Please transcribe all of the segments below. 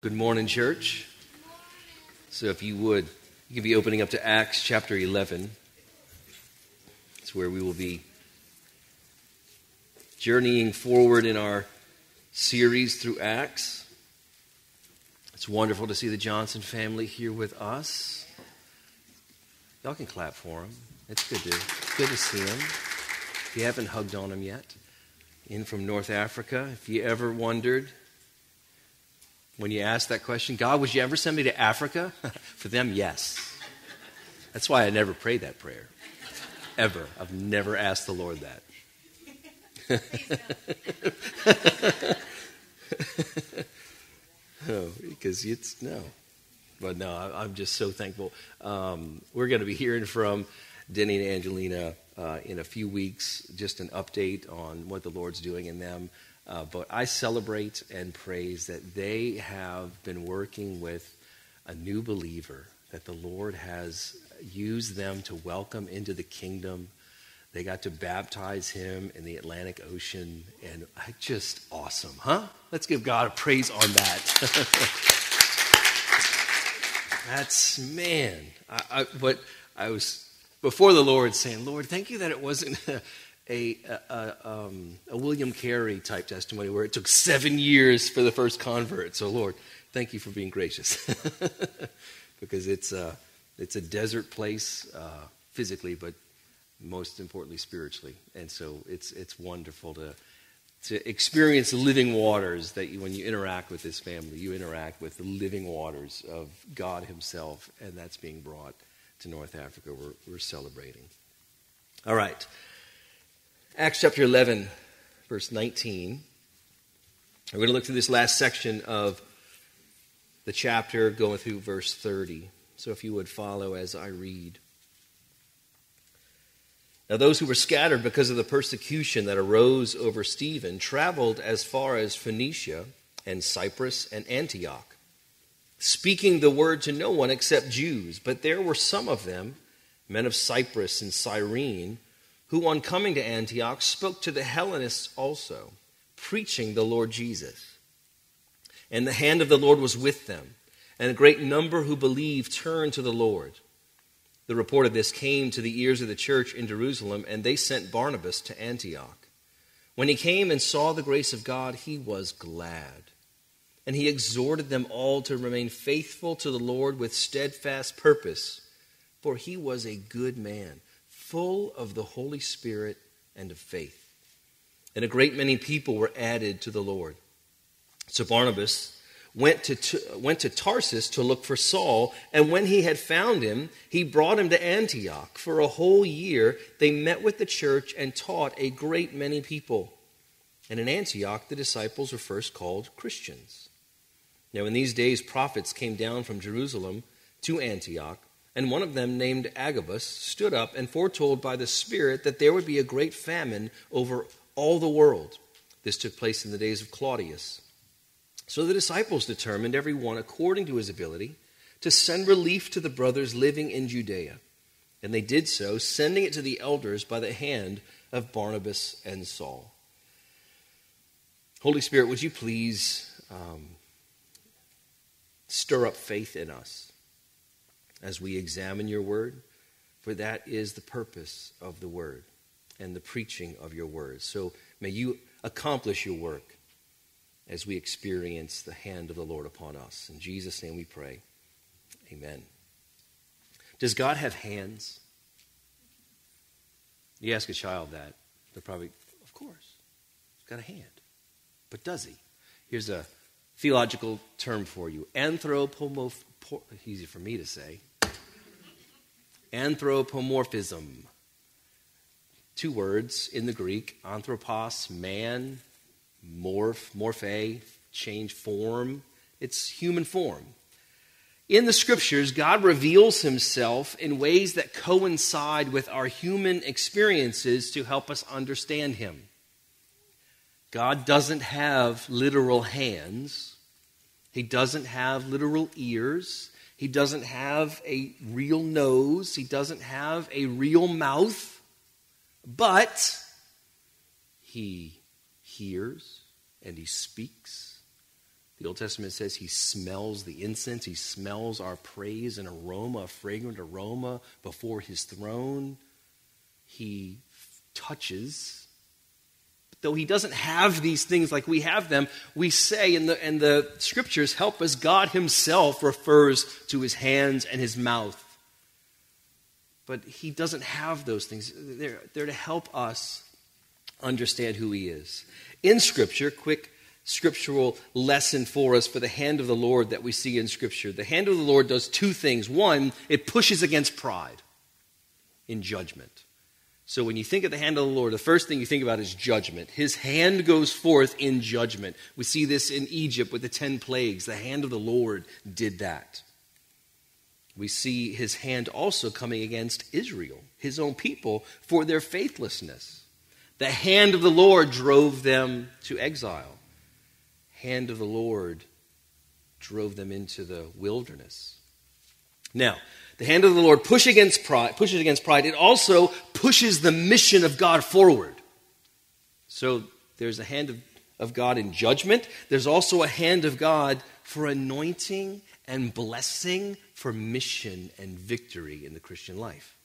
Good morning, church. So, if you would, you can be opening up to Acts chapter 11. It's where we will be journeying forward in our series through Acts. It's wonderful to see the Johnson family here with us. Y'all can clap for them. It's good to, good to see them. If you haven't hugged on them yet, in from North Africa, if you ever wondered when you ask that question, God, would you ever send me to Africa? For them, yes. That's why I never prayed that prayer. Ever. I've never asked the Lord that. oh, because it's no. But no, I'm just so thankful. Um, we're going to be hearing from Denny and Angelina uh, in a few weeks, just an update on what the Lord's doing in them. Uh, but I celebrate and praise that they have been working with a new believer, that the Lord has used them to welcome into the kingdom. They got to baptize him in the Atlantic Ocean, and just awesome, huh? Let's give God a praise on that. That's man. I, I, but I was before the Lord saying, Lord, thank you that it wasn't a, a, um, a, William Carey type testimony where it took seven years for the first convert. So, Lord, thank you for being gracious. because it's a, it's a desert place uh, physically, but most importantly, spiritually. And so it's, it's wonderful to, to experience the living waters that you, when you interact with this family, you interact with the living waters of God Himself, and that's being brought to North Africa. We're, we're celebrating. All right. Acts chapter 11, verse 19. We're going to look through this last section of the chapter, going through verse 30. So if you would follow as I read. Now, those who were scattered because of the persecution that arose over Stephen traveled as far as Phoenicia and Cyprus and Antioch, speaking the word to no one except Jews. But there were some of them, men of Cyprus and Cyrene, who, on coming to Antioch, spoke to the Hellenists also, preaching the Lord Jesus. And the hand of the Lord was with them, and a great number who believed turned to the Lord. The report of this came to the ears of the church in Jerusalem, and they sent Barnabas to Antioch. When he came and saw the grace of God, he was glad. And he exhorted them all to remain faithful to the Lord with steadfast purpose, for he was a good man full of the Holy Spirit and of faith. And a great many people were added to the Lord. So Barnabas went to, went to Tarsus to look for Saul, and when he had found him, he brought him to Antioch. For a whole year, they met with the church and taught a great many people. And in Antioch, the disciples were first called Christians. Now, in these days, prophets came down from Jerusalem to Antioch and one of them, named Agabus, stood up and foretold by the Spirit that there would be a great famine over all the world. This took place in the days of Claudius. So the disciples determined, every one according to his ability, to send relief to the brothers living in Judea. And they did so, sending it to the elders by the hand of Barnabas and Saul. Holy Spirit, would you please um, stir up faith in us? As we examine your word, for that is the purpose of the word and the preaching of your word. So may you accomplish your work as we experience the hand of the Lord upon us. In Jesus' name we pray. Amen. Does God have hands? You ask a child that, they're probably, of course, he's got a hand. But does he? Here's a theological term for you anthropomorph easy for me to say anthropomorphism. Two words in the Greek anthropos, man, morph, morphe, change form. It's human form. In the scriptures, God reveals himself in ways that coincide with our human experiences to help us understand him. God doesn't have literal hands, he doesn't have literal ears, he doesn't have a real nose. He doesn't have a real mouth. But he hears and he speaks The Old Testament says he smells the incense, he smells our praise, an aroma, a fragrant aroma before his throne. He touches. Though he doesn't have these things like we have them, we say, and the, and the scriptures help us, God himself refers to his hands and his mouth. But he doesn't have those things. They're, they're to help us understand who he is. In Scripture, quick scriptural lesson for us for the hand of the Lord that we see in Scripture. The hand of the Lord does two things. One, it pushes against pride in judgment. So when you think of the hand of the Lord, the first thing you think about is judgment. His hand goes forth in judgment. We see this in Egypt with the ten plagues. The hand of the Lord did that. We see his hand also coming against Israel, his own people, for their faithlessness. The hand of the Lord drove them to exile hand of the Lord drove them into the wilderness. Now, the hand of the Lord push against pride, pushes against pride. It also pushes the mission of God forward. So there's a hand of, of God in judgment. There's also a hand of God for anointing and blessing for mission and victory in the Christian life.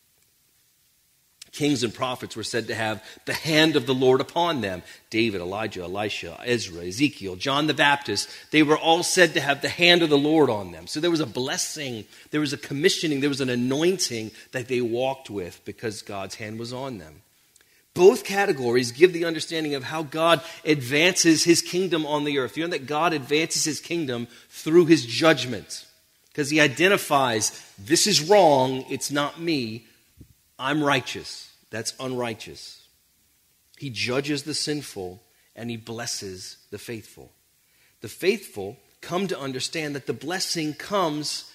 Kings and prophets were said to have the hand of the Lord upon them. David, Elijah, Elisha, Ezra, Ezekiel, John the Baptist, they were all said to have the hand of the Lord on them. So there was a blessing, there was a commissioning, there was an anointing that they walked with because God's hand was on them. Both categories give the understanding of how God advances his kingdom on the earth. You know that God advances his kingdom through his judgment because he identifies this is wrong, it's not me, I'm righteous. That's unrighteous. He judges the sinful and he blesses the faithful. The faithful come to understand that the blessing comes,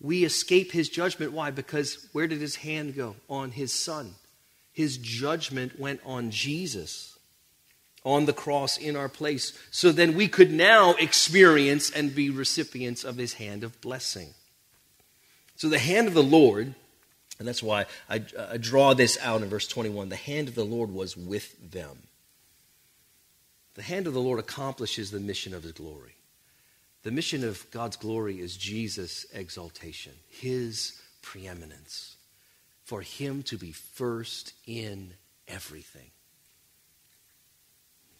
we escape his judgment. Why? Because where did his hand go? On his son. His judgment went on Jesus on the cross in our place. So then we could now experience and be recipients of his hand of blessing. So the hand of the Lord and that's why I, I draw this out in verse 21. The hand of the Lord was with them. The hand of the Lord accomplishes the mission of his glory. The mission of God's glory is Jesus' exaltation, his preeminence, for him to be first in everything.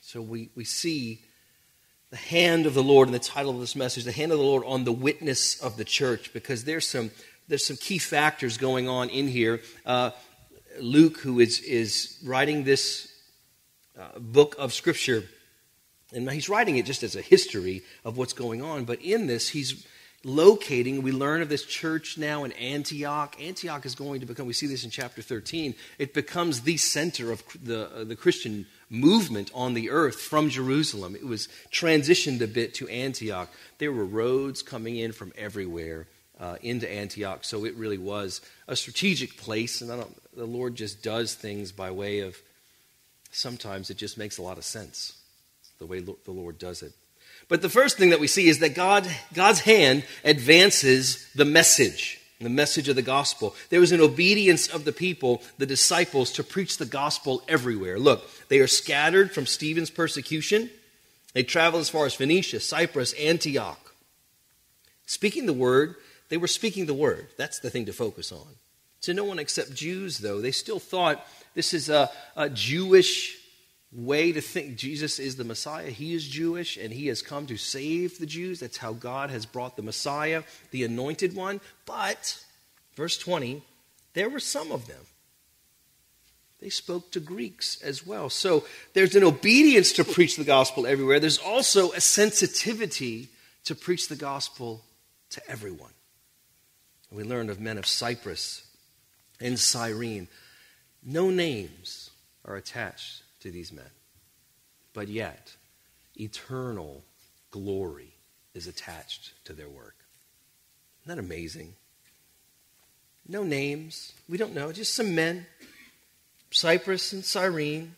So we, we see the hand of the Lord in the title of this message, the hand of the Lord on the witness of the church, because there's some there's some key factors going on in here. Uh, Luke, who is, is writing this uh, book of Scripture, and he's writing it just as a history of what's going on, but in this, he's locating, we learn of this church now in Antioch. Antioch is going to become, we see this in chapter 13, it becomes the center of the, uh, the Christian movement on the earth from Jerusalem. It was transitioned a bit to Antioch. There were roads coming in from everywhere uh, into Antioch. So it really was a strategic place, and the Lord just does things by way of sometimes it just makes a lot of sense the way the Lord does it. But the first thing that we see is that God, God's hand advances the message, the message of the gospel. There was an obedience of the people, the disciples, to preach the gospel everywhere. Look, they are scattered from Stephen's persecution. They travel as far as Phoenicia, Cyprus, Antioch. Speaking the word they were speaking the word. That's the thing to focus on. To no one except Jews, though, they still thought this is a, a Jewish way to think. Jesus is the Messiah. He is Jewish, and he has come to save the Jews. That's how God has brought the Messiah, the anointed one. But, verse 20, there were some of them. They spoke to Greeks as well. So there's an obedience to preach the gospel everywhere. There's also a sensitivity to preach the gospel to everyone. We learned of men of Cyprus and Cyrene. No names are attached to these men, but yet eternal glory is attached to their work. Isn't that amazing? No names. We don't know. Just some men. Cyprus and Cyrene.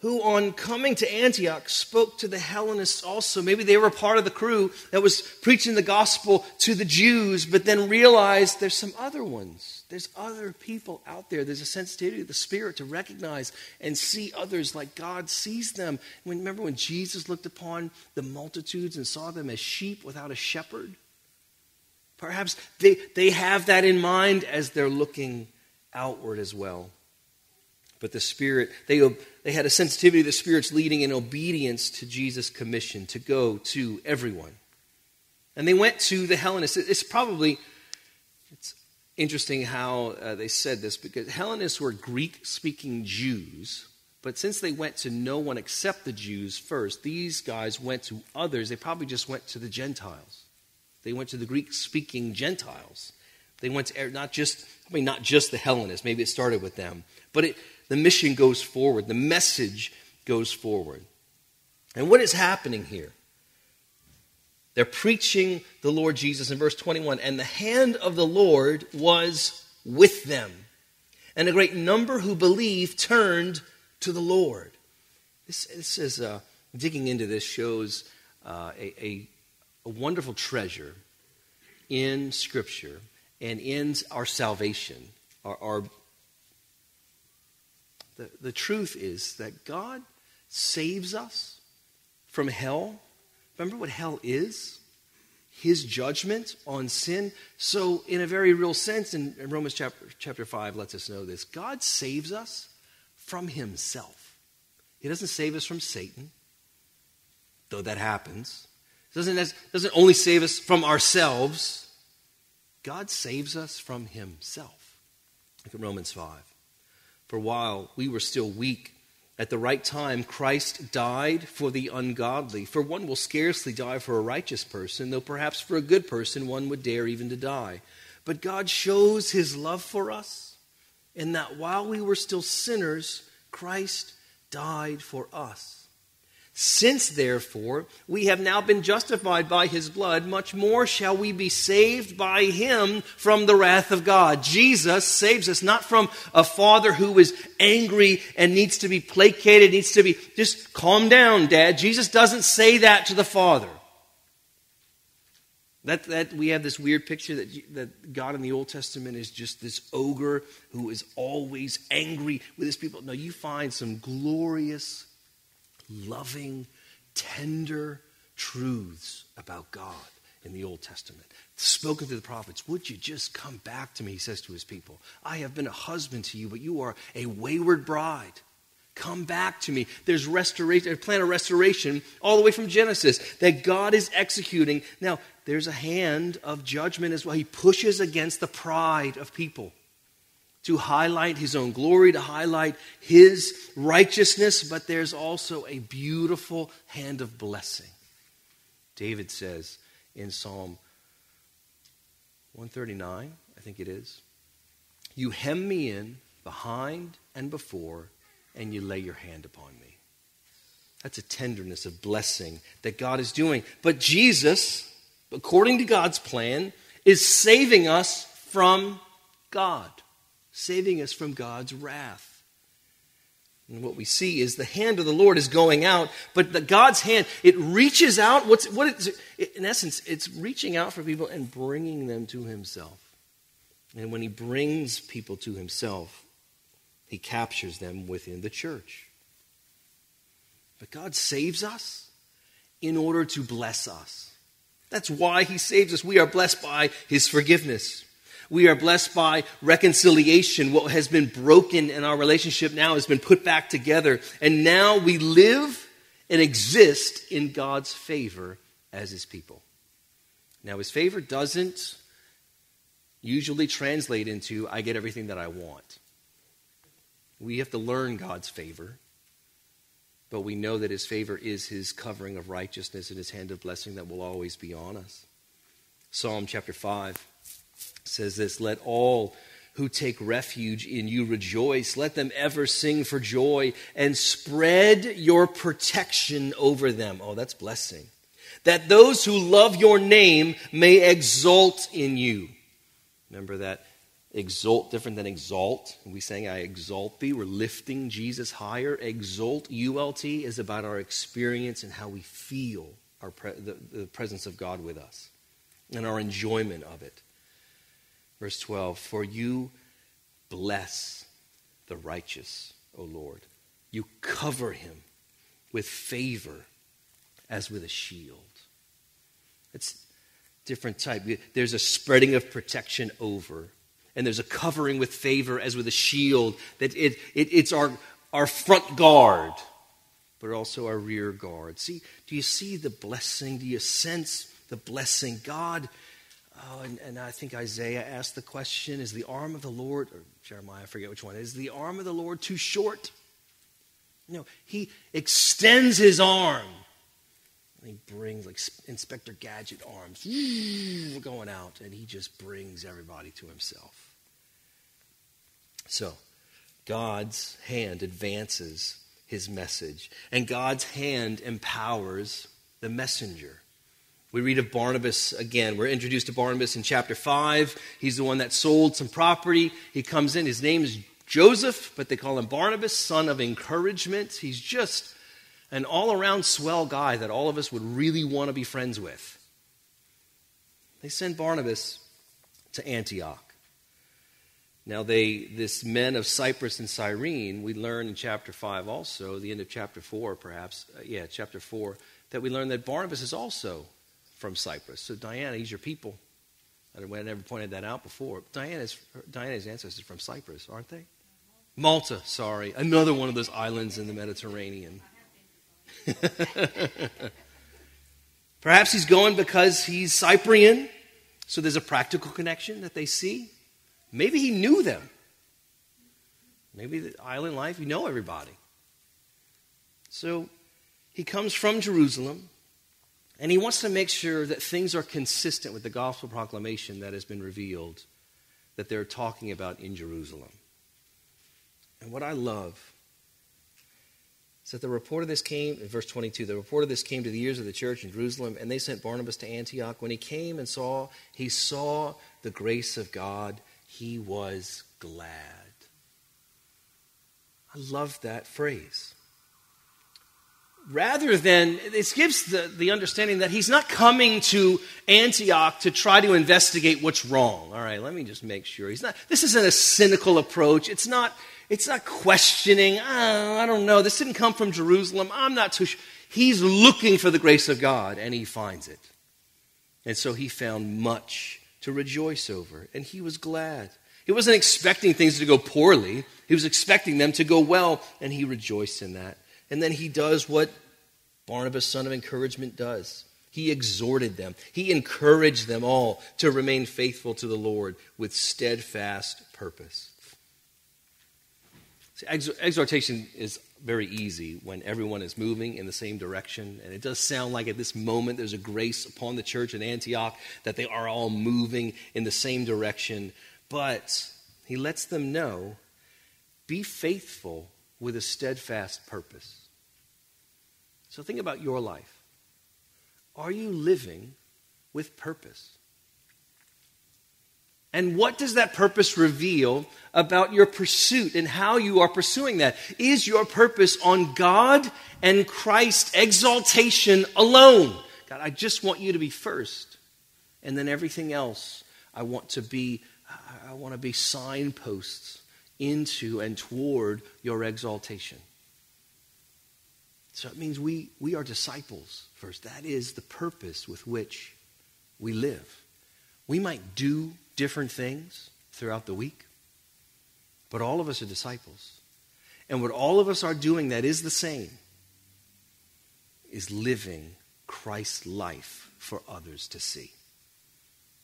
Who, on coming to Antioch, spoke to the Hellenists also. Maybe they were part of the crew that was preaching the gospel to the Jews, but then realized there's some other ones. There's other people out there. There's a sensitivity of the Spirit to recognize and see others like God sees them. Remember when Jesus looked upon the multitudes and saw them as sheep without a shepherd? Perhaps they, they have that in mind as they're looking outward as well. But the Spirit, they, they had a sensitivity to the Spirit's leading in obedience to Jesus' commission to go to everyone. And they went to the Hellenists. It's probably it's interesting how uh, they said this because Hellenists were Greek speaking Jews. But since they went to no one except the Jews first, these guys went to others. They probably just went to the Gentiles. They went to the Greek speaking Gentiles. They went to not just, I mean, not just the Hellenists. Maybe it started with them. But it, the mission goes forward, the message goes forward. And what is happening here? They're preaching the Lord Jesus in verse 21 and the hand of the Lord was with them. And a great number who believed turned to the Lord. This, this is uh, digging into this shows uh, a, a, a wonderful treasure in Scripture and in our salvation, our, our the, the truth is that God saves us from hell. Remember what hell is? His judgment on sin. So, in a very real sense, in Romans chapter, chapter 5 lets us know this God saves us from himself. He doesn't save us from Satan, though that happens. He doesn't, doesn't only save us from ourselves, God saves us from himself. Look at Romans 5. For while we were still weak, at the right time, Christ died for the ungodly. For one will scarcely die for a righteous person, though perhaps for a good person one would dare even to die. But God shows his love for us in that while we were still sinners, Christ died for us. Since, therefore, we have now been justified by his blood, much more shall we be saved by him from the wrath of God. Jesus saves us not from a father who is angry and needs to be placated, needs to be, just calm down, Dad. Jesus doesn't say that to the father. That, that we have this weird picture that, that God in the Old Testament is just this ogre who is always angry with his people. No, you find some glorious loving, tender truths about God in the Old Testament. Spoken to the prophets, would you just come back to me, he says to his people. I have been a husband to you, but you are a wayward bride. Come back to me. There's restoration, a plan of restoration all the way from Genesis that God is executing. Now, there's a hand of judgment as well. He pushes against the pride of people to highlight his own glory, to highlight his righteousness, but there's also a beautiful hand of blessing. David says in Psalm 139, I think it is, You hem me in behind and before, and you lay your hand upon me. That's a tenderness of blessing that God is doing. But Jesus, according to God's plan, is saving us from God saving us from God's wrath. And what we see is the hand of the Lord is going out, but the God's hand, it reaches out. What's, what it, in essence, it's reaching out for people and bringing them to Himself. And when He brings people to Himself, He captures them within the church. But God saves us in order to bless us. That's why He saves us. We are blessed by His forgiveness. We are blessed by reconciliation. What has been broken in our relationship now has been put back together. And now we live and exist in God's favor as his people. Now, his favor doesn't usually translate into, I get everything that I want. We have to learn God's favor, but we know that his favor is his covering of righteousness and his hand of blessing that will always be on us. Psalm chapter 5 says this Let all who take refuge in you rejoice. Let them ever sing for joy and spread your protection over them. Oh, that's blessing. That those who love your name may exult in you. Remember that exult different than exalt. We saying, I exalt thee. We're lifting Jesus higher. Exalt, ULT, is about our experience and how we feel our pre- the, the presence of God with us and our enjoyment of it. Verse 12 For you bless the righteous, O Lord. You cover him with favor as with a shield. It's different type. There's a spreading of protection over, and there's a covering with favor as with a shield. That it, it, it's our, our front guard, but also our rear guard. See, do you see the blessing? Do you sense the blessing? God, oh, and, and I think Isaiah asked the question is the arm of the Lord, or Jeremiah, I forget which one, is the arm of the Lord too short? No, he extends his arm. And he brings like Inspector Gadget arms going out, and he just brings everybody to himself. So, God's hand advances his message, and God's hand empowers the messenger. We read of Barnabas again. We're introduced to Barnabas in chapter 5. He's the one that sold some property. He comes in. His name is Joseph, but they call him Barnabas, son of encouragement. He's just an all around swell guy that all of us would really want to be friends with. They send Barnabas to Antioch. Now, they, this men of Cyprus and Cyrene, we learn in chapter 5 also, the end of chapter 4 perhaps, uh, yeah, chapter 4, that we learn that Barnabas is also from Cyprus. So, Diana, he's your people. I never pointed that out before. Diana's, Diana's ancestors from Cyprus, aren't they? Malta, sorry. Another one of those islands in the Mediterranean. Perhaps he's going because he's Cyprian, so there's a practical connection that they see. Maybe he knew them. Maybe the island life, you know everybody. So he comes from Jerusalem, and he wants to make sure that things are consistent with the gospel proclamation that has been revealed that they're talking about in Jerusalem. And what I love is that the report of this came, in verse 22, the report of this came to the ears of the church in Jerusalem, and they sent Barnabas to Antioch. When he came and saw, he saw the grace of God, he was glad. I love that phrase rather than, this gives the, the understanding that he's not coming to Antioch to try to investigate what's wrong. All right, let me just make sure. He's not, this isn't a cynical approach. It's not, it's not questioning, oh, I don't know, this didn't come from Jerusalem. I'm not too sure. He's looking for the grace of God, and he finds it. And so he found much to rejoice over, and he was glad. He wasn't expecting things to go poorly, he was expecting them to go well, and he rejoiced in that. And then he does what Barnabas, son of encouragement, does. He exhorted them. He encouraged them all to remain faithful to the Lord with steadfast purpose. See, exhortation is very easy when everyone is moving in the same direction. And it does sound like at this moment there's a grace upon the church in Antioch that they are all moving in the same direction. But he lets them know be faithful with a steadfast purpose. So think about your life. Are you living with purpose? And what does that purpose reveal about your pursuit and how you are pursuing that? Is your purpose on God and Christ exaltation alone? God, I just want you to be first. And then everything else, I want to be I want to be signposts into and toward your exaltation. So it means we, we are disciples first. That is the purpose with which we live. We might do different things throughout the week, but all of us are disciples. And what all of us are doing that is the same is living Christ's life for others to see.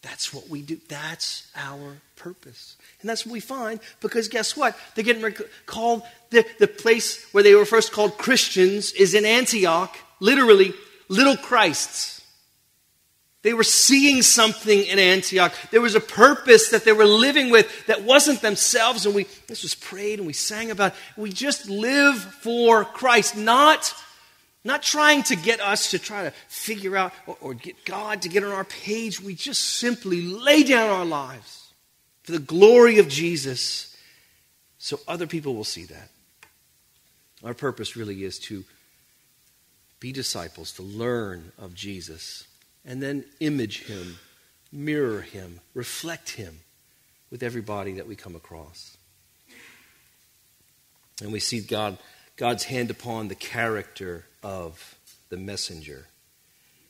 That's what we do. That's our purpose. And that's what we find because guess what? They're getting called, the, the place where they were first called Christians is in Antioch, literally, little Christs. They were seeing something in Antioch. There was a purpose that they were living with that wasn't themselves. And we, this was prayed and we sang about. We just live for Christ, not not trying to get us to try to figure out or, or, get God to get on our page. We just simply lay down our lives for the glory of Jesus, so other people will see that. Our purpose really is to be disciples, to learn of Jesus, and then image him, mirror him, reflect him with everybody that we come across. And we see God, God's hand upon the character of the messenger.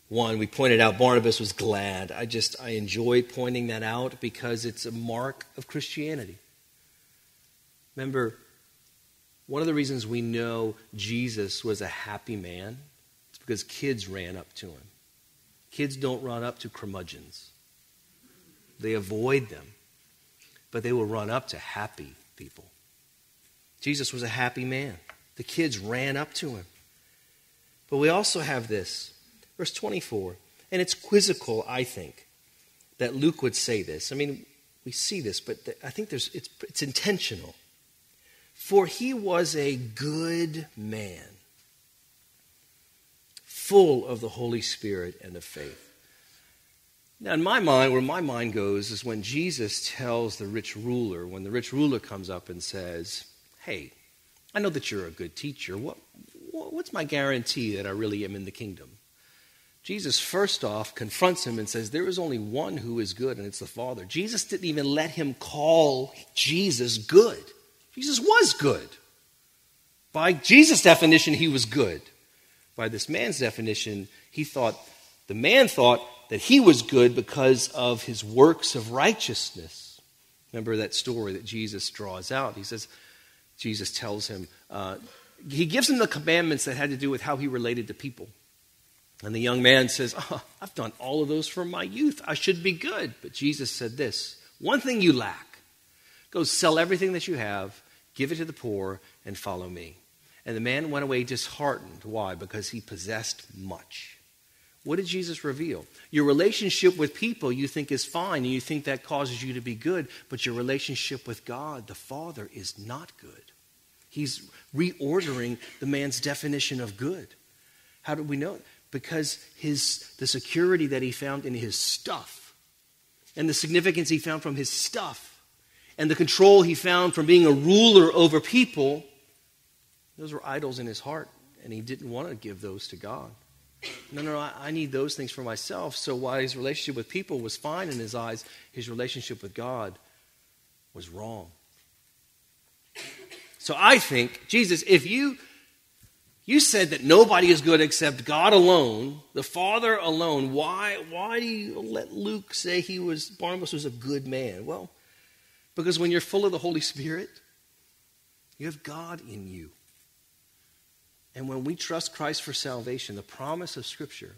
One, we pointed out Barnabas was glad. I just, I enjoy pointing that out because it's a mark of Christianity. Remember, one of the reasons we know Jesus was a happy man is because kids ran up to him. Kids don't run up to curmudgeons, they avoid them, but they will run up to happy people. Jesus was a happy man. The kids ran up to him. But we also have this, verse 24, and it's quizzical, I think, that Luke would say this. I mean, we see this, but I think there's, it's, it's intentional. For he was a good man, full of the Holy Spirit and of faith. Now, in my mind, where my mind goes is when Jesus tells the rich ruler, when the rich ruler comes up and says, Hey, I know that you're a good teacher. What, what's my guarantee that I really am in the kingdom? Jesus, first off, confronts him and says, There is only one who is good, and it's the Father. Jesus didn't even let him call Jesus good. Jesus was good. By Jesus' definition, he was good. By this man's definition, he thought, the man thought that he was good because of his works of righteousness. Remember that story that Jesus draws out? He says, Jesus tells him, uh, he gives him the commandments that had to do with how he related to people. And the young man says, oh, I've done all of those from my youth. I should be good. But Jesus said this one thing you lack go sell everything that you have Give it to the poor and follow me. And the man went away disheartened. Why? Because he possessed much. What did Jesus reveal? Your relationship with people you think is fine and you think that causes you to be good, but your relationship with God, the Father, is not good. He's reordering the man's definition of good. How do we know? Because his, the security that he found in his stuff and the significance he found from his stuff and the control he found from being a ruler over people, those were idols in his heart, and he didn't want to give those to God. No, no, I, I need those things for myself. So while his relationship with people was fine in his eyes, his relationship with God was wrong. So I think, Jesus, if you you said that nobody is good except God alone, the Father alone, why why do you let Luke say he was Barnabas was a good man? Well, because when you're full of the Holy Spirit, you have God in you. And when we trust Christ for salvation, the promise of Scripture,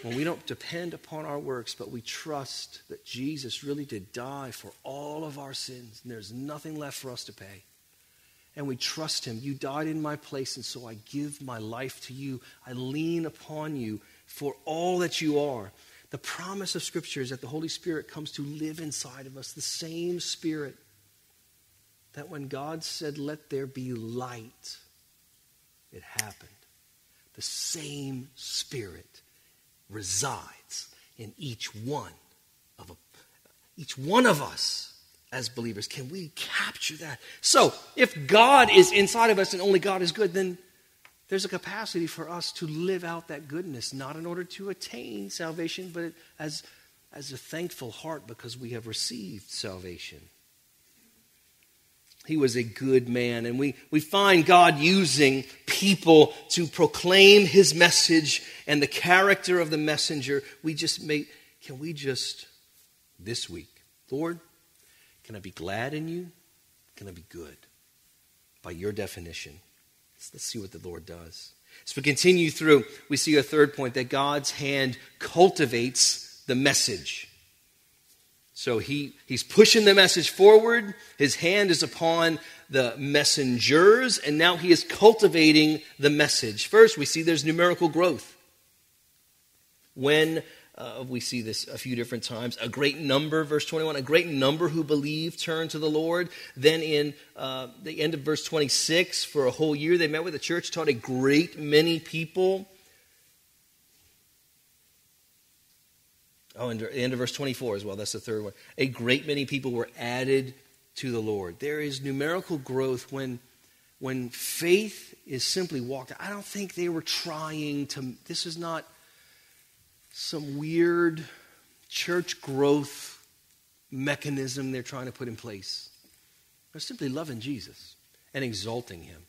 when we don't depend upon our works, but we trust that Jesus really did die for all of our sins, and there's nothing left for us to pay. And we trust Him. You died in my place, and so I give my life to you. I lean upon you for all that you are. The promise of Scripture is that the Holy Spirit comes to live inside of us, the same Spirit that when God said, Let there be light, it happened. The same Spirit resides in each one of a, each one of us as believers. Can we capture that? So, if God is inside of us and only God is good, then there's a capacity for us to live out that goodness, not in order to attain salvation, but as, as a thankful heart because we have received salvation. He was a good man, and we, we find God using people to proclaim his message and the character of the messenger. We just make, can we just, this week, Lord, can I be glad in you? Can I be good? By your definition. Let's see what the Lord does. As we continue through, we see a third point that God's hand cultivates the message. So he, he's pushing the message forward. His hand is upon the messengers, and now he is cultivating the message. First, we see there's numerical growth. When uh, we see this a few different times. A great number, verse 21, a great number who believe turn to the Lord. Then in uh, the end of verse 26, for a whole year they met with the church, taught a great many people. Oh, and the end of verse 24 as well. That's the third one. A great many people were added to the Lord. There is numerical growth when, when faith is simply walked. I don't think they were trying to, this is not some weird church growth mechanism they're trying to put in place. They're simply loving Jesus and exalting him.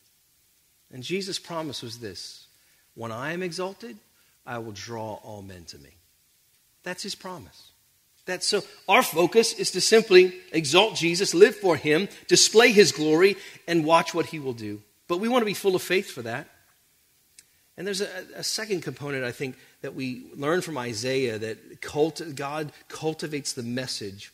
And Jesus' promise was this When I am exalted, I will draw all men to me. That's his promise. That so our focus is to simply exalt Jesus, live for him, display his glory, and watch what he will do. But we want to be full of faith for that. And there's a, a second component, I think, that we learn from Isaiah that God cultivates the message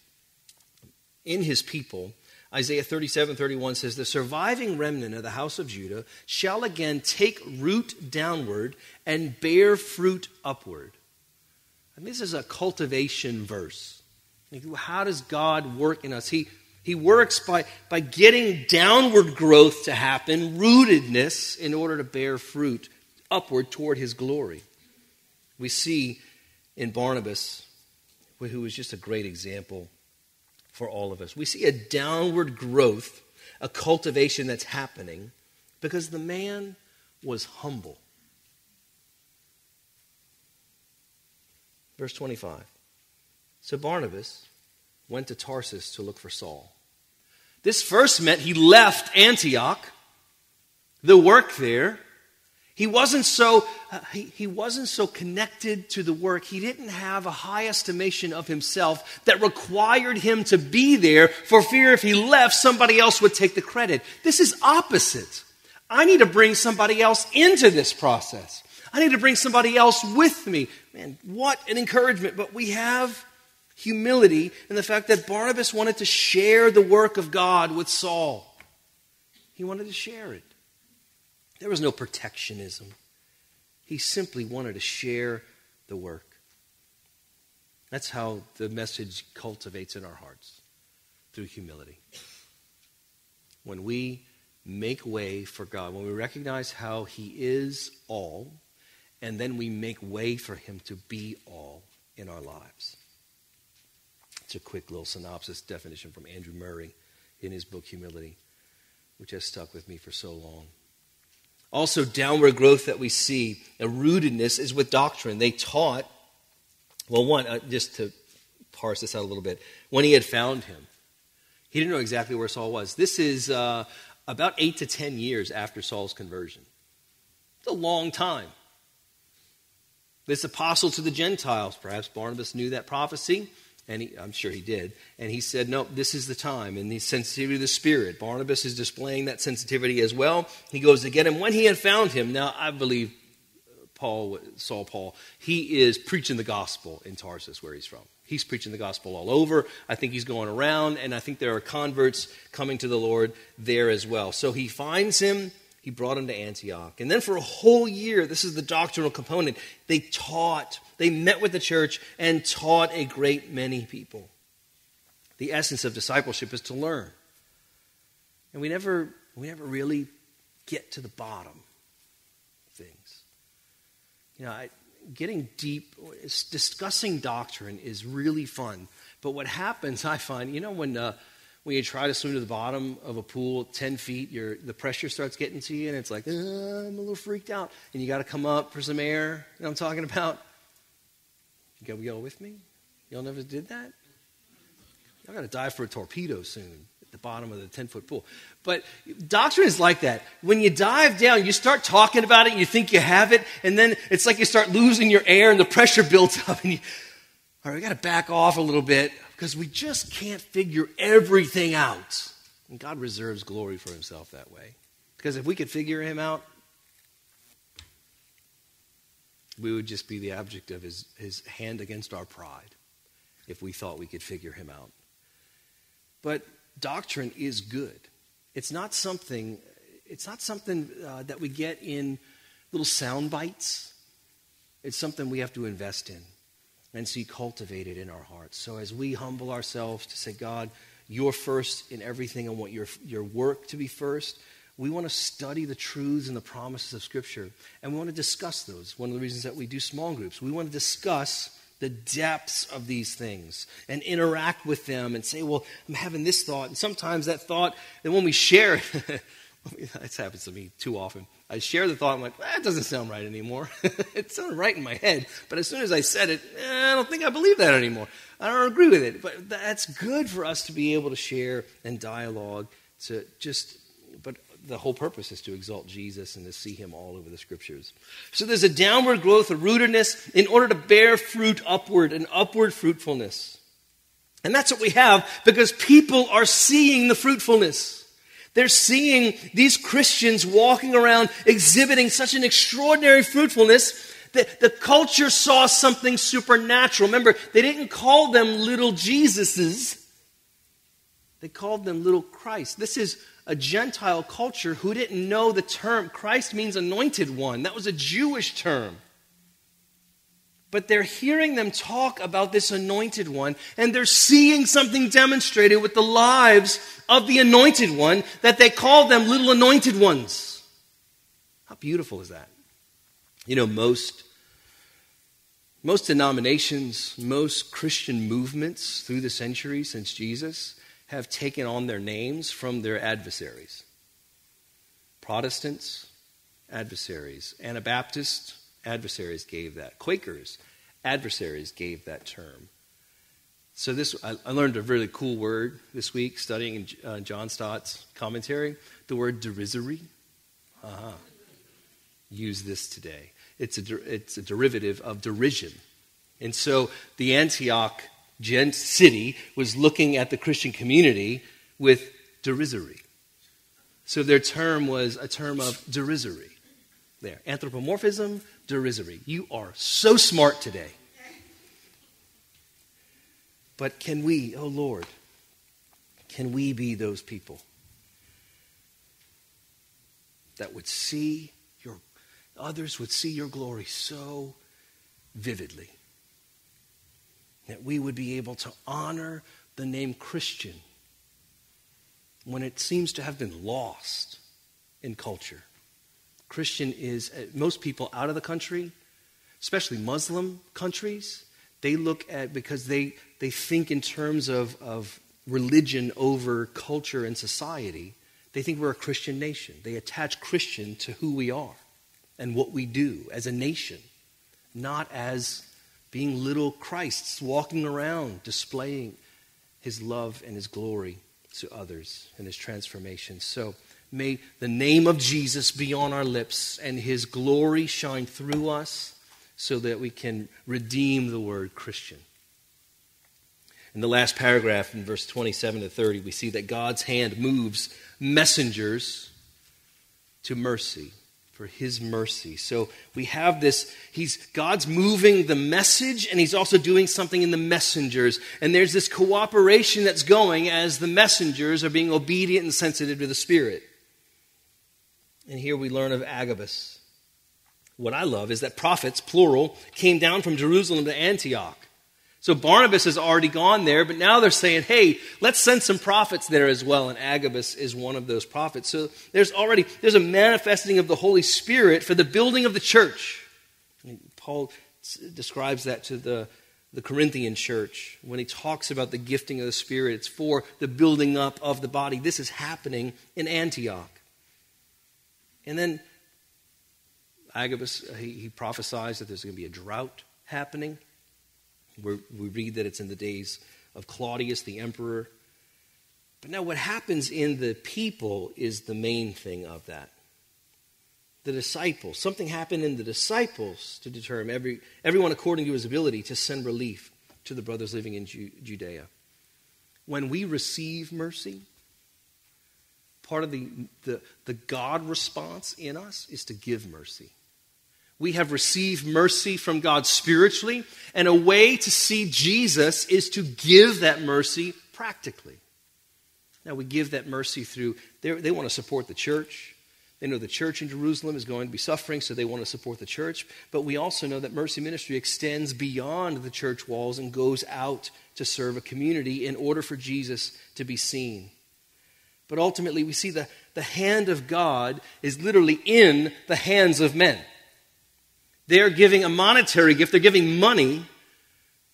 in his people. Isaiah 37 31 says, The surviving remnant of the house of Judah shall again take root downward and bear fruit upward. And this is a cultivation verse. How does God work in us? He, he works by, by getting downward growth to happen, rootedness, in order to bear fruit upward toward his glory. We see in Barnabas, who was just a great example for all of us, we see a downward growth, a cultivation that's happening because the man was humble. Verse 25. So Barnabas went to Tarsus to look for Saul. This first meant he left Antioch, the work there, he wasn't so uh, he, he wasn't so connected to the work. He didn't have a high estimation of himself that required him to be there for fear if he left somebody else would take the credit. This is opposite. I need to bring somebody else into this process. I need to bring somebody else with me. Man, what an encouragement. But we have humility in the fact that Barnabas wanted to share the work of God with Saul. He wanted to share it. There was no protectionism. He simply wanted to share the work. That's how the message cultivates in our hearts through humility. When we make way for God, when we recognize how He is all, and then we make way for Him to be all in our lives. It's a quick little synopsis definition from Andrew Murray in his book Humility, which has stuck with me for so long. Also, downward growth that we see, a rootedness, is with doctrine. They taught, well, one, uh, just to parse this out a little bit, when he had found him, he didn't know exactly where Saul was. This is uh, about eight to ten years after Saul's conversion. It's a long time. This apostle to the Gentiles, perhaps Barnabas knew that prophecy. And he, I'm sure he did. And he said, No, this is the time. And the sensitivity of the Spirit. Barnabas is displaying that sensitivity as well. He goes to get him. When he had found him, now I believe uh, Paul, uh, Saul Paul, he is preaching the gospel in Tarsus, where he's from. He's preaching the gospel all over. I think he's going around, and I think there are converts coming to the Lord there as well. So he finds him he brought him to Antioch. And then for a whole year, this is the doctrinal component, they taught, they met with the church and taught a great many people. The essence of discipleship is to learn. And we never, we never really get to the bottom of things. You know, I, getting deep, discussing doctrine is really fun. But what happens, I find, you know, when. Uh, when you try to swim to the bottom of a pool 10 feet, the pressure starts getting to you, and it's like, uh, I'm a little freaked out. And you got to come up for some air. You know I'm talking about? Go, with me? Y'all never did that? Y'all got to dive for a torpedo soon at the bottom of the 10 foot pool. But doctrine is like that. When you dive down, you start talking about it, you think you have it, and then it's like you start losing your air, and the pressure builds up, and you, all right, we got to back off a little bit because we just can't figure everything out. And God reserves glory for himself that way. Because if we could figure him out, we would just be the object of his, his hand against our pride if we thought we could figure him out. But doctrine is good. It's not something, it's not something uh, that we get in little sound bites. It's something we have to invest in and see cultivated in our hearts. So as we humble ourselves to say, God, you're first in everything. I want your, your work to be first. We want to study the truths and the promises of Scripture, and we want to discuss those. One of the reasons that we do small groups, we want to discuss the depths of these things and interact with them and say, Well, I'm having this thought. And sometimes that thought, and when we share it, this happens to me too often. I share the thought, I'm like, that doesn't sound right anymore. it sounded right in my head, but as soon as I said it, eh, I don't think I believe that anymore. I don't agree with it. But that's good for us to be able to share and dialogue to just, but the whole purpose is to exalt Jesus and to see him all over the scriptures. So there's a downward growth, a rootedness in order to bear fruit upward, an upward fruitfulness. And that's what we have because people are seeing the fruitfulness. They're seeing these Christians walking around exhibiting such an extraordinary fruitfulness that the culture saw something supernatural. Remember, they didn't call them little Jesuses, they called them little Christ. This is a Gentile culture who didn't know the term. Christ means anointed one, that was a Jewish term but they're hearing them talk about this anointed one, and they're seeing something demonstrated with the lives of the anointed one that they call them little anointed ones. How beautiful is that? You know, most, most denominations, most Christian movements through the centuries since Jesus have taken on their names from their adversaries. Protestants, adversaries. Anabaptists, adversaries gave that. Quakers, adversaries gave that term. So this, I, learned a really cool word this week studying uh, John Stott's commentary. The word derisory. Uh-huh. Use this today. It's a, it's a derivative of derision. And so the Antioch gent city was looking at the Christian community with derisory. So their term was a term of derisory. There. Anthropomorphism, derisory. You are so smart today. But can we, oh Lord, can we be those people that would see your, others would see your glory so vividly? That we would be able to honor the name Christian when it seems to have been lost in culture. Christian is, uh, most people out of the country, especially Muslim countries, they look at, because they, they think in terms of, of religion over culture and society, they think we're a Christian nation. They attach Christian to who we are and what we do as a nation, not as being little Christs walking around displaying his love and his glory to others and his transformation. So, May the name of Jesus be on our lips and his glory shine through us so that we can redeem the word Christian. In the last paragraph, in verse 27 to 30, we see that God's hand moves messengers to mercy for his mercy. So we have this he's God's moving the message and he's also doing something in the messengers. And there's this cooperation that's going as the messengers are being obedient and sensitive to the Spirit. And here we learn of Agabus. What I love is that prophets, plural, came down from Jerusalem to Antioch. So Barnabas has already gone there, but now they're saying, hey, let's send some prophets there as well. And Agabus is one of those prophets. So there's already there's a manifesting of the Holy Spirit for the building of the church. Paul describes that to the, the Corinthian church when he talks about the gifting of the Spirit. It's for the building up of the body. This is happening in Antioch. And then Agabus, he, he prophesies that there's going to be a drought happening. We're, we read that it's in the days of Claudius, the emperor. But now, what happens in the people is the main thing of that. The disciples. Something happened in the disciples to determine every, everyone according to his ability to send relief to the brothers living in Ju- Judea. When we receive mercy, part of the, the, the God response in us is to give mercy. We have received mercy from God spiritually, and a way to see Jesus is to give that mercy practically. Now, we give that mercy through, they want to support the church. They know the church in Jerusalem is going to be suffering, so they want to support the church. But we also know that mercy ministry extends beyond the church walls and goes out to serve a community in order for Jesus to be seen. But ultimately, we see the, the hand of God is literally in the hands of men. They're giving a monetary gift, they're giving money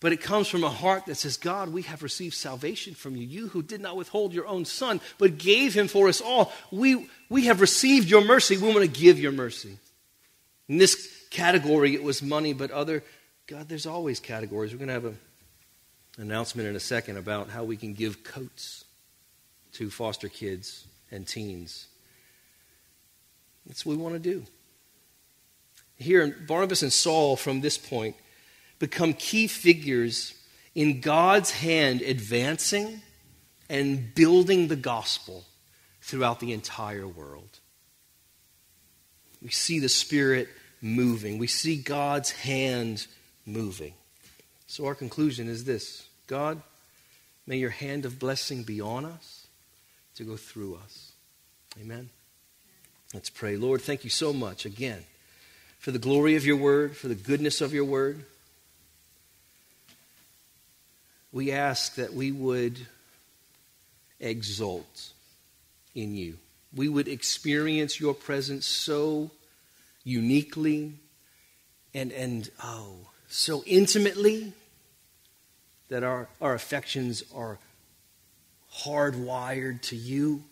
But it comes from a heart that says, God, we have received salvation from you. You who did not withhold your own son, but gave him for us all. We, we have received your mercy. We want to give your mercy. In this category, it was money, but other, God, there's always categories. We're going to have an announcement in a second about how we can give coats to foster kids and teens. That's what we want to do. Here, Barnabas and Saul, from this point, become key figures in God's hand advancing and building the gospel throughout the entire world. We see the Spirit moving, we see God's hand moving. So, our conclusion is this God, may your hand of blessing be on us to go through us. Amen. Let's pray. Lord, thank you so much again for the glory of your word, for the goodness of your word. We ask that we would exult in you. We would experience your presence so uniquely and, and oh, so intimately that our, our affections are hardwired to you.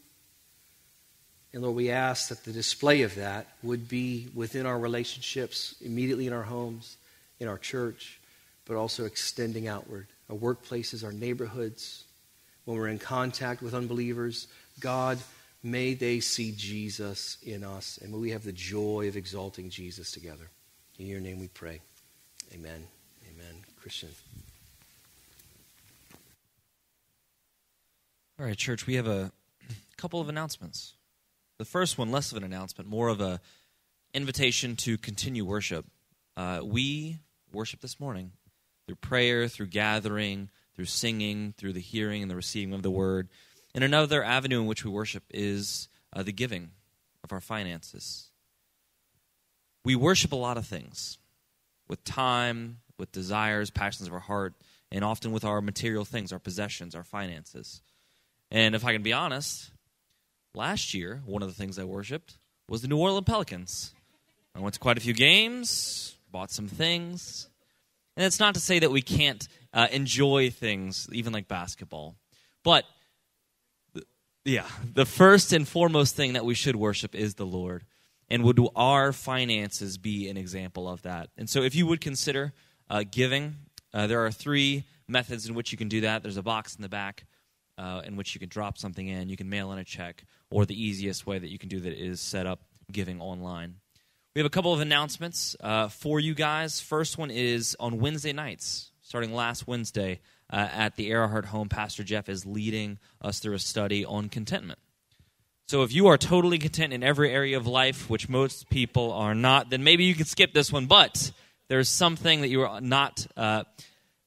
And Lord, we ask that the display of that would be within our relationships, immediately in our homes, in our church, but also extending outward. Our workplaces, our neighborhoods, when we're in contact with unbelievers, God, may they see Jesus in us, and may we have the joy of exalting Jesus together. In your name we pray. Amen. Amen. Christian. All right, church, we have a couple of announcements. The first one, less of an announcement, more of a invitation to continue worship. Uh, we worship this morning through prayer, through gathering, through singing, through the hearing and the receiving of the word. And another avenue in which we worship is uh, the giving of our finances. We worship a lot of things with time, with desires, passions of our heart, and often with our material things, our possessions, our finances. And if I can be honest, last year, one of the things I worshiped was the New Orleans Pelicans. I went to quite a few games, bought some things. And it's not to say that we can't uh, enjoy things, even like basketball. But, yeah, the first and foremost thing that we should worship is the Lord. And would our finances be an example of that? And so, if you would consider uh, giving, uh, there are three methods in which you can do that. There's a box in the back uh, in which you can drop something in, you can mail in a check, or the easiest way that you can do that is set up giving online. We have a couple of announcements uh, for you guys. First one is on Wednesday nights, starting last Wednesday uh, at the Earhart home. Pastor Jeff is leading us through a study on contentment. So if you are totally content in every area of life, which most people are not, then maybe you can skip this one. But there's something that you are not uh,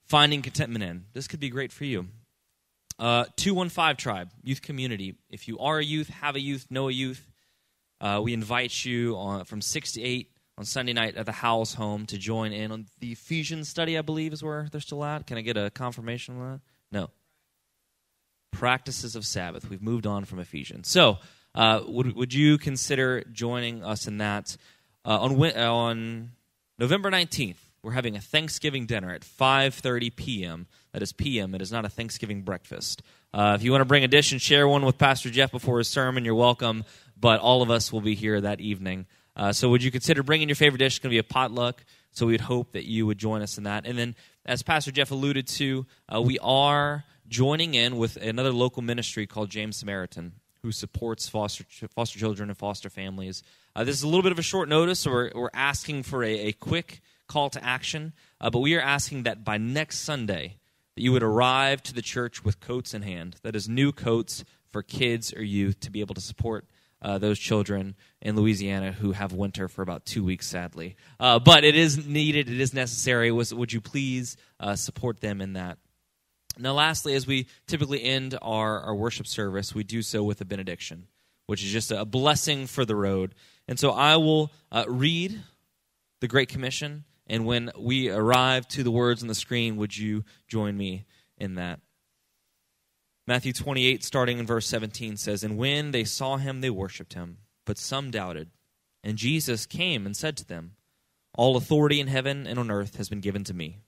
finding contentment in. This could be great for you. Uh, 215 Tribe, youth community. If you are a youth, have a youth, know a youth, uh, we invite you on, from 6 to 8 on Sunday night at the Howells home to join in on the Ephesians study, I believe is where they're still at. Can I get a confirmation on that? No. Practices of Sabbath. We've moved on from Ephesians. So, uh, would, would you consider joining us in that? Uh, on, on November 19th, we're having a Thanksgiving dinner at 5:30 p.m. That is p.m. It is not a Thanksgiving breakfast. Uh, if you want to bring a dish and share one with Pastor Jeff before his sermon, you're welcome. But all of us will be here that evening. Uh, so would you consider bringing your favorite dish? It's going to be a potluck. So we'd hope that you would join us in that. And then, as Pastor Jeff alluded to, uh, we are joining in with another local ministry called James Samaritan, who supports foster foster children and foster families. Uh, this is a little bit of a short notice, so we're, we're asking for a, a quick call to action, uh, but we are asking that by next Sunday that you would arrive to the church with coats in hand. That is new coats for kids or youth to be able to support uh, those children in Louisiana who have winter for about two weeks, sadly. Uh, but it is needed, it is necessary. Was, would you please uh, support them in that? Now, lastly, as we typically end our, our worship service, we do so with a benediction, which is just a blessing for the road. And so I will uh, read the Great Commission and when we arrive to the words on the screen, would you join me in that? Matthew 28, starting in verse 17, says, And when they saw him, they worshipped him, but some doubted. And Jesus came and said to them, All authority in heaven and on earth has been given to me.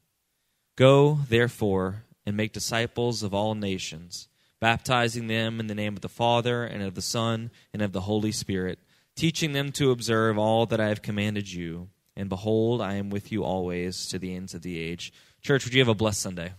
Go, therefore, and make disciples of all nations, baptizing them in the name of the Father, and of the Son, and of the Holy Spirit, teaching them to observe all that I have commanded you. And behold, I am with you always to the ends of the age. Church, would you have a blessed Sunday?